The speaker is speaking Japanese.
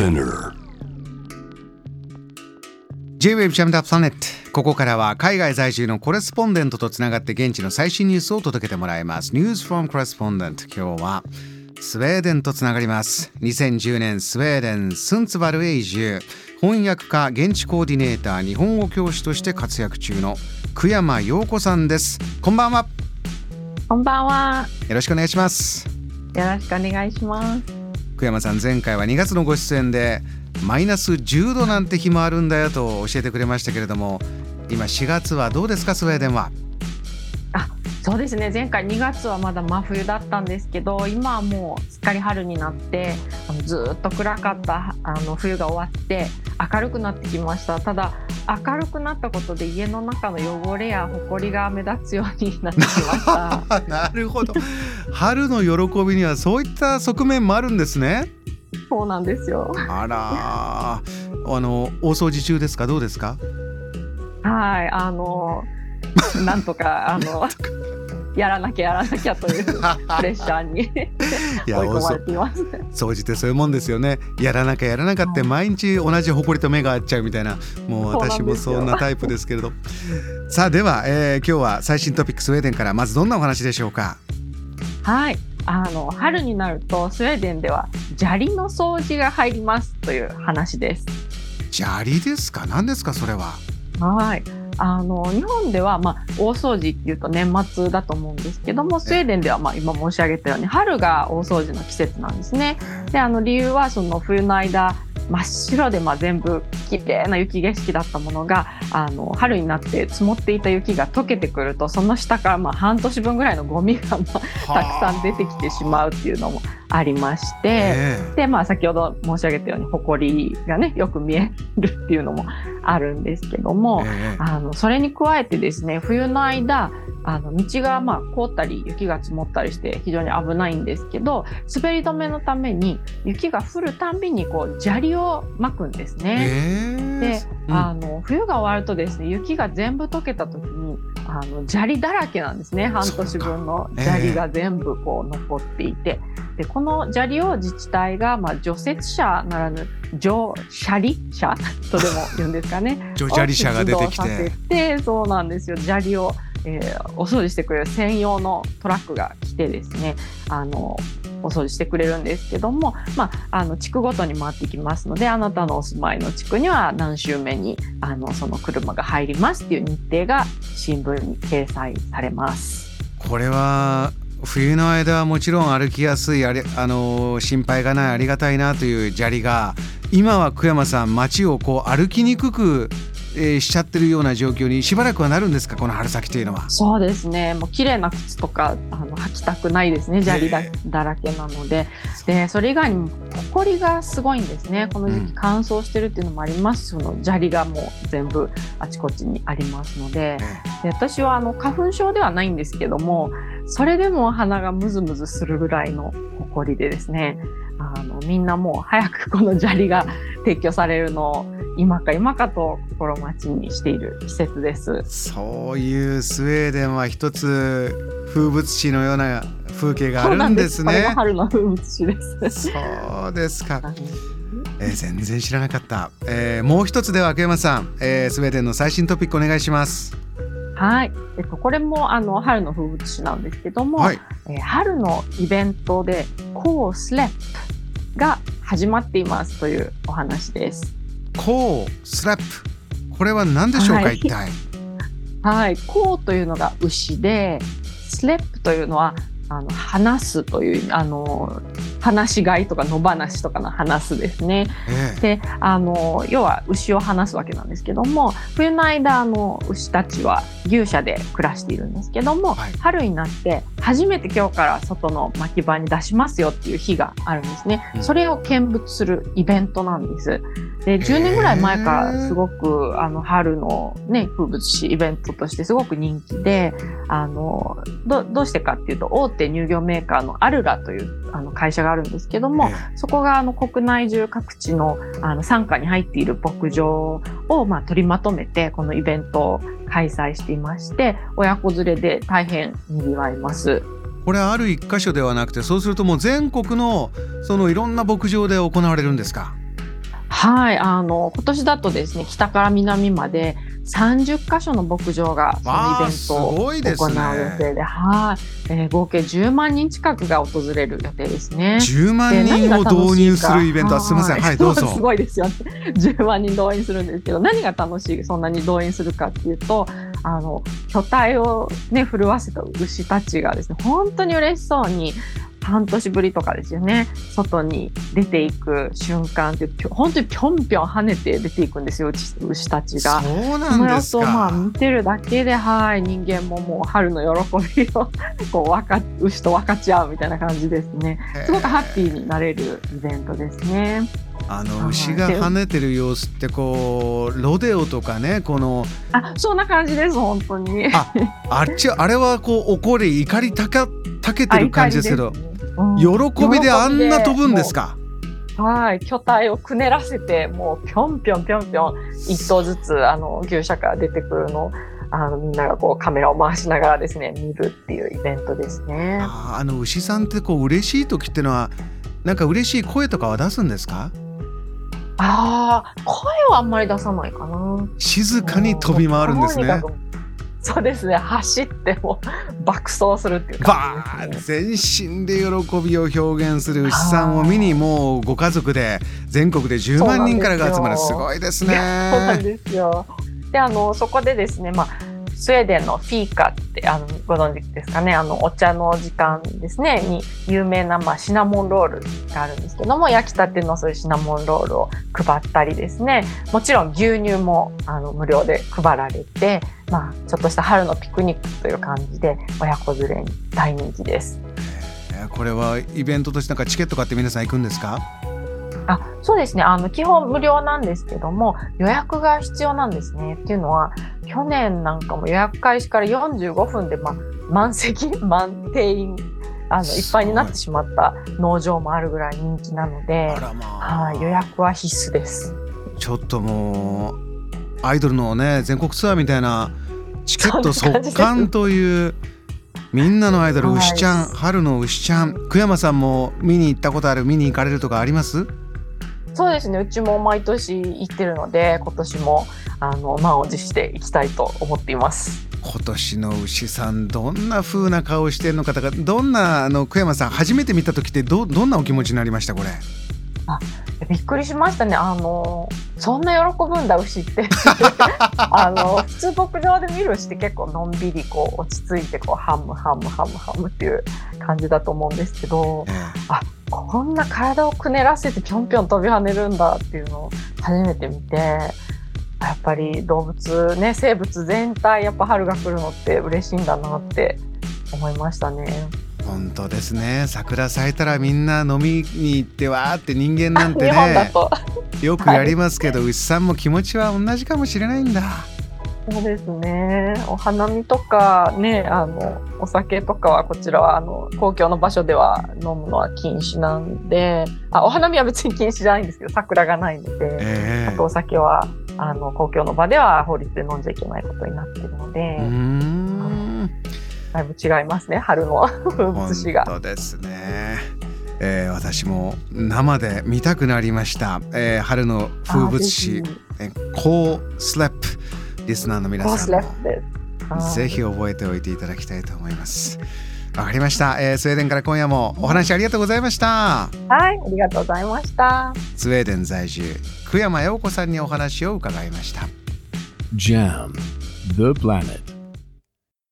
Spinner. J-Wave ジャムダッププラネット。ここからは海外在住のコレスポンデントとつながって現地の最新ニュースを届けてもらいます。News from Correspondent 今日はスウェーデンとつながります。2010年スウェーデンスンツバルへ移住翻訳家現地コーディネーター日本語教師として活躍中の久山陽子さんです。こんばんは。こんばんは。よろしくお願いします。よろしくお願いします。福山さん前回は2月のご出演でマイナス10度なんて日もあるんだよと教えてくれましたけれども今4月はどうですかスウェーデンは？そうですね。前回2月はまだ真冬だったんですけど、今はもうすっかり春になって、あのずーっと暗かったあの冬が終わって明るくなってきました。ただ明るくなったことで家の中の汚れや埃が目立つようになってきました。あ なるほど春の喜びにはそういった側面もあるんですねそうなんですよ。あらーあの大掃除中ですか？どうですか？はい。あの なんとかあのやらなきゃやらなきゃというプレッシャーに。いや追い込まれています。掃除ってそういうもんですよね。やらなきゃやらなかって毎日同じ埃と目が合っちゃうみたいなもう私もそんなタイプですけれど。さあでは、えー今日は最新トピックスウェーデンからまずどんなお話でしょうか？はい。あの春になるとスウェーデンでは砂利の掃除が入りますという話です。砂利ですか？何ですかそれは？はい。あの日本ではまあ大掃除っていうと年末だと思うんですけどもスウェーデンではまあ今申し上げたように春が大掃除の季節なんですね。であの理由はその冬の間真っ白でまあ全部綺麗な雪景色だったものがあの春になって積もっていた雪が溶けてくるとその下からまあ半年分ぐらいのゴミがまあたくさん出てきてしまうっていうのもありまして、えでまあ先ほど申し上げたように埃がねよく見えるっていうのもあるんですけどえも、ええ。あのそれに加えてですね冬の間あの道がまあ凍ったり雪が積もったりして非常に危ないんですけど滑り止めのために雪が降るたんびにこう砂利をまくんですえね。えで、うん。あの冬が終わるとですね雪が全部溶けた時にあの砂利だらけなんですね。半年分の砂利が全部こう残っていて、でこの砂利を自治体が、まあ、除雪車ならぬ除砂利車？とでも言うんですかね。ジョ砂利車が出てきてそうなんですよ。砂利を、えーお掃除してくれる専用のトラックが来てですねあのお掃除してくれるんですけども、まあ、あの地区ごとに回ってきますのであなたのお住まいの地区には何週目にあのその車が入りますっていう日程が新聞に掲載されます。これは冬の間はもちろん歩きやすいあれあの心配がないありがたいなという砂利が今は久山さん街をこう歩きにくく、えーしちゃってるような状況にしばらくはなるんですかこの春先というのは？そうですね。もう綺麗な靴とかあの履きたくないですね。砂利だらけなので。でそれ以外にも埃がすごいんですね。この時うん。期乾燥してるっていうのもありますしその砂利がもう全部あちこちにありますので。で私はあの花粉症ではないんですけどもそれでも鼻がムズムズするぐらいの埃でですね。あのみんなもう早くこの砂利が撤去されるのを今か今かと心待ちにしている季節です。そういうスウェーデンは一つ風物詩のような風景があるんですね。春の風物詩です。そうですか、えー全然知らなかった、えーもう一つでは秋山さん、えースウェーデンの最新トピックお願いします。はい。えっと、これもあの春の風物詩なんですけども、はい、えー春のイベントでコースレップが始まっていますというお話です。コースラップこれは何でしょうか、はい一体？はい。コーというのが牛で、スレップというのはあの話すというあの話し飼いとか野放しとかの話すですね。ええであの要は牛を放すわけなんですけども冬の間あの牛たちは牛舎で暮らしているんですけども、はい春になって初めて今日から外の牧場に出しますよっていう日があるんですね、うん。それを見物するイベントなんです。で10年ぐらい前からすごくあの春のね風物詩イベントとしてすごく人気であのどどうしてかっていうと大手乳業メーカーのアルラというあの会社があるんですけども、えそこがあの国内中各地のあの傘下に入っている牧場をまあ取りまとめてこのイベントを開催していまして親子連れで大変賑わいます。これはある一箇所ではなくてそうするともう全国のそのいろんな牧場で行われるんですか？はい、あの今年だとですね、北から南まで30箇所の牧場がそのイベントを行う予定で、はい、えー、合計10万人近くが訪れる予定ですね。10万人を導入するイベントはすみません、はい、どうぞ。すごいですよ、ね。10万人動員するんですけど、何が楽しいそんなに動員するかっていうと、あの巨体をね震わせた牛たちがですね、本当に嬉しそうに半年ぶりとかですよね。外に出ていく瞬間って本当にぴょんぴょん跳ねて出ていくんですよ牛たちが。そうなんですか。まあ見てるだけではい人間ももう春の喜びを こうわか牛と分かち合うみたいな感じですね。すごくハッピーになれるイベントですね。あの牛が跳ねてる様子ってこうロデオとかねこのあそんな感じです本当に。ああっちあれはこう怒り怒りたかたけてる感じですけど、喜びであんな飛ぶんですか？はい巨体をくねらせてもうぴょんぴょんぴょんぴょん一頭ずつあの牛舎から出てくるのあのみんながこうカメラを回しながらですね見るっていうイベントですね。ああの牛さんってこう嬉しい時っていうのはなんか嬉しい声とかは出すんですか？ああ声はあんまり出さないかな。静かに飛び回るんですね。そうですね。走っても爆走するっていう感じです、ね、全身で喜びを表現する牛さんを見にもうご家族で全国で10万人からが集まる。すごいですね。そうなんですよ。であのそこでですね、まあ、スウェーデンのフィーカってあのご存知ですかね？あのお茶の時間ですね。に有名な、まあ、シナモンロールがあるんですけども焼きたてのそういうシナモンロールを配ったりですね。もちろん牛乳もあの無料で配られて、まあ、ちょっとした春のピクニックという感じで親子連れに大人気です。これはイベントとしてなんかチケット買って皆さん行くんですか？あそうですね。あの基本無料なんですけども予約が必要なんですね。っていうのは去年なんかも予約開始から45分で、ま、満席 満定員あのい。っぱいになってしまった農場もあるぐらい人気なので、まあ、予約は必須です。ちょっともうアイドルのね全国ツアーみたいなチケット速乾というみんなのアイドル、牛ちゃん春の牛ちゃん久山さんも見に行ったことある見に行かれるとかあります？そうですね。うちも毎年行ってるので今年もあの満を持していきたいと思っています。今年の牛さんどんな風な顔してるのかとかどんなあの久山さん初めて見た時ってどどんなお気持ちになりましたこれ？あびっくりしましたね。あのそんな喜ぶんだ牛って。あの普通牧場で見る牛って結構のんびりこう落ち着いてこうハムハムハムハムっていう感じだと思うんですけど、えあこんな体をくねらせてぴょんぴょん飛び跳ねるんだっていうのを初めて見てやっぱり動物ね生物全体やっぱ春が来るのって嬉しいんだなって思いましたね。本当ですね。桜咲いたらみんな飲みに行ってわーって人間なんてね。よくやりますけど、はい、牛さんも気持ちは同じかもしれないんだ。そうですね。お花見とかね、あのお酒とかはこちらはあの公共の場所では飲むのは禁止なんで、あお花見は別に禁止じゃないんですけど、桜がないので、えー、あとお酒はあの公共の場では法律で飲んじゃいけないことになっているので、だいぶ違いますね、春の 風物詩が。そうですね。えー、私も生で見たくなりました、えー、春の風物詩「コースレップ」リスナーの皆さんも。ぜひ覚えておいていただきたいと思います。わかりました、えー、スウェーデンから今夜もお話ありがとうございました。はいありがとうございました。スウェーデン在住久山陽子さんにお話を伺いました。JAM The Planet